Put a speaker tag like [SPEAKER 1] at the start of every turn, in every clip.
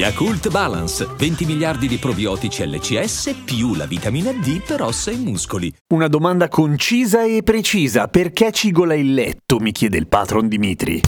[SPEAKER 1] Yakult Balance, 20 miliardi di probiotici LCS più la vitamina D per ossa e muscoli.
[SPEAKER 2] Una domanda concisa e precisa. Perché cigola il letto? mi chiede il patron Dimitri.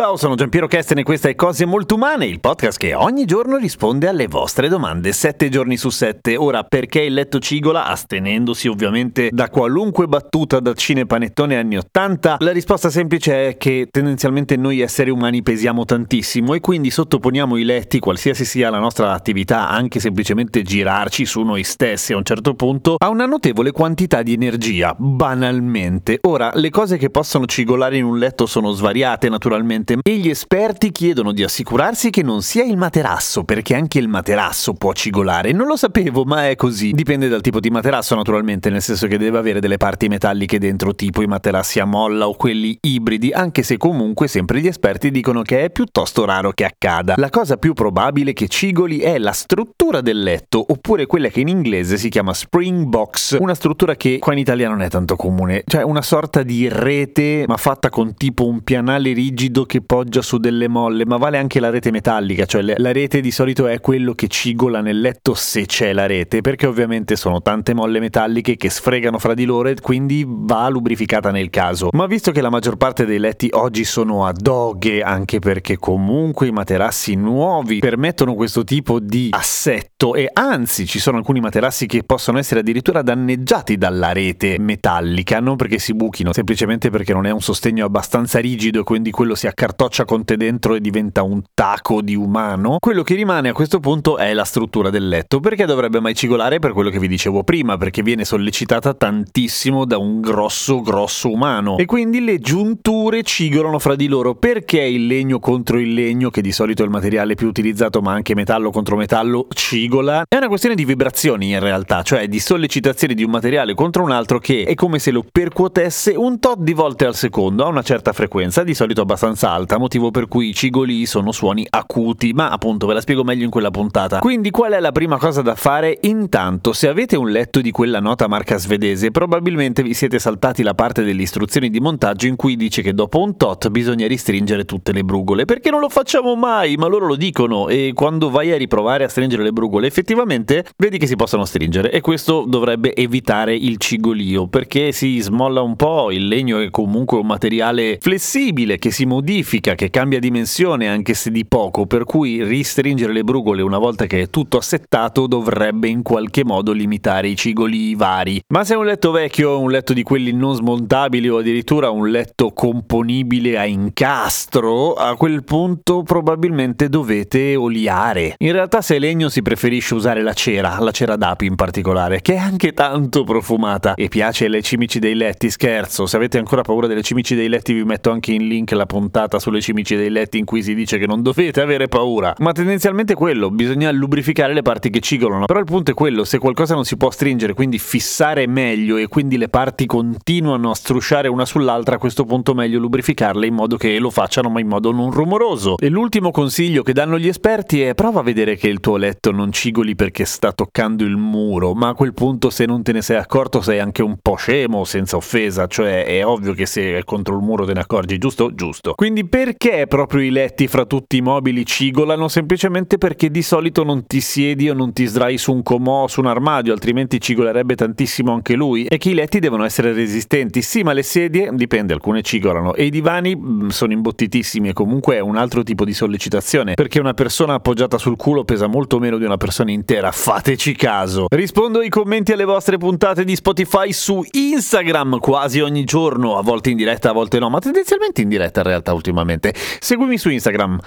[SPEAKER 2] Ciao, sono Giampiero Kesten e questa è Cose Molto Umane, il podcast che ogni giorno risponde alle vostre domande, 7 giorni su 7. Ora, perché il letto cigola, astenendosi ovviamente da qualunque battuta da cinepanettone anni 80? La risposta semplice è che tendenzialmente noi esseri umani pesiamo tantissimo e quindi sottoponiamo i letti, qualsiasi sia la nostra attività, anche semplicemente girarci su noi stessi a un certo punto, a una notevole quantità di energia, banalmente. Ora, le cose che possono cigolare in un letto sono svariate naturalmente e gli esperti chiedono di assicurarsi che non sia il materasso, perché anche il materasso può cigolare. Non lo sapevo, ma è così. Dipende dal tipo di materasso, naturalmente, nel senso che deve avere delle parti metalliche dentro, tipo i materassi a molla o quelli ibridi, anche se comunque sempre gli esperti dicono che è piuttosto raro che accada. La cosa più probabile che cigoli è la struttura del letto, oppure quella che in inglese si chiama spring box, una struttura che qua in Italia non è tanto comune, cioè una sorta di rete ma fatta con tipo un pianale rigido che poggia su delle molle, ma vale anche la rete metallica, cioè la rete di solito è quello che cigola nel letto se c'è la rete, perché ovviamente sono tante molle metalliche che sfregano fra di loro e quindi va lubrificata nel caso. Ma visto che la maggior parte dei letti oggi sono a doghe, anche perché comunque i materassi nuovi permettono questo tipo di assetto e anzi ci sono alcuni materassi che possono essere addirittura danneggiati dalla rete metallica, non perché si buchino, semplicemente perché non è un sostegno abbastanza rigido e quindi quello si accartoccia con te dentro e diventa un taco di umano, quello che rimane a questo punto è la struttura del letto. Perché dovrebbe mai cigolare? Per quello che vi dicevo prima, perché viene sollecitata tantissimo da un grosso grosso umano e quindi le giunture cigolano fra di loro. Perché il legno contro il legno, che di solito è il materiale più utilizzato, ma anche metallo contro metallo, cigola? È una questione di vibrazioni in realtà, cioè di sollecitazione di un materiale contro un altro che è come se lo percuotesse un tot di volte al secondo a una certa frequenza, di solito abbastanza alta, motivo per cui i cigoli sono suoni acuti, ma appunto ve la spiego meglio in quella puntata. Quindi qual è la prima cosa da fare? Intanto, se avete un letto di quella nota marca svedese, probabilmente vi siete saltati la parte delle istruzioni di montaggio in cui dice che dopo un tot bisogna ristringere tutte le brugole, perché non lo facciamo mai, ma loro lo dicono e quando vai a riprovare a stringere le brugole, effettivamente vedi che si possono stringere e questo dovrebbe evitare il cigolio, perché si smolla un po', il legno è comunque un materiale flessibile che si modifica modifica che cambia dimensione anche se di poco, per cui ristringere le brugole una volta che è tutto assettato dovrebbe in qualche modo limitare i cigoli vari. Ma se è un letto vecchio, un letto di quelli non smontabili o addirittura un letto componibile a incastro, a quel punto probabilmente dovete oliare. In realtà se è legno si preferisce usare la cera, la cera d'api in particolare, che è anche tanto profumata e piace alle cimici dei letti, scherzo, se avete ancora paura delle cimici dei letti vi metto anche in link la puntata puntata sulle cimici dei letti in cui si dice che non dovete avere paura. Ma tendenzialmente quello, bisogna lubrificare le parti che cigolano. Però il punto è quello, se qualcosa non si può stringere, quindi fissare meglio e quindi le parti continuano a strusciare una sull'altra, a questo punto meglio lubrificarle in modo che lo facciano ma in modo non rumoroso. E l'ultimo consiglio che danno gli esperti è prova a vedere che il tuo letto non cigoli perché sta toccando il muro, ma a quel punto se non te ne sei accorto sei anche un po' scemo, senza offesa, cioè è ovvio che se è contro il muro te ne accorgi, giusto? Giusto. Quindi quindi perché proprio i letti fra tutti i mobili cigolano? Semplicemente perché di solito non ti siedi o non ti sdrai su un comò o su un armadio, altrimenti cigolerebbe tantissimo anche lui. E che i letti devono essere resistenti. Sì, ma le sedie, dipende, alcune cigolano. E i divani mh, mm, sono imbottitissimi e comunque è un altro tipo di sollecitazione. Perché una persona appoggiata sul culo pesa molto meno di una persona intera. Fateci caso. Rispondo ai commenti alle vostre puntate di Spotify su Instagram quasi ogni giorno, a volte in diretta, a volte no, ma tendenzialmente in diretta in realtà ultimamente. Seguimi su Instagram,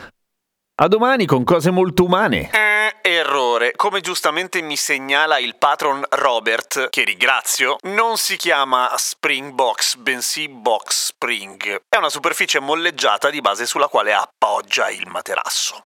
[SPEAKER 2] A domani con cose molto umane. Eh, errore. Come giustamente mi segnala il patron Robert, che ringrazio, non si chiama Spring Box, bensì Box Spring. È una superficie molleggiata di base sulla quale appoggia il materasso.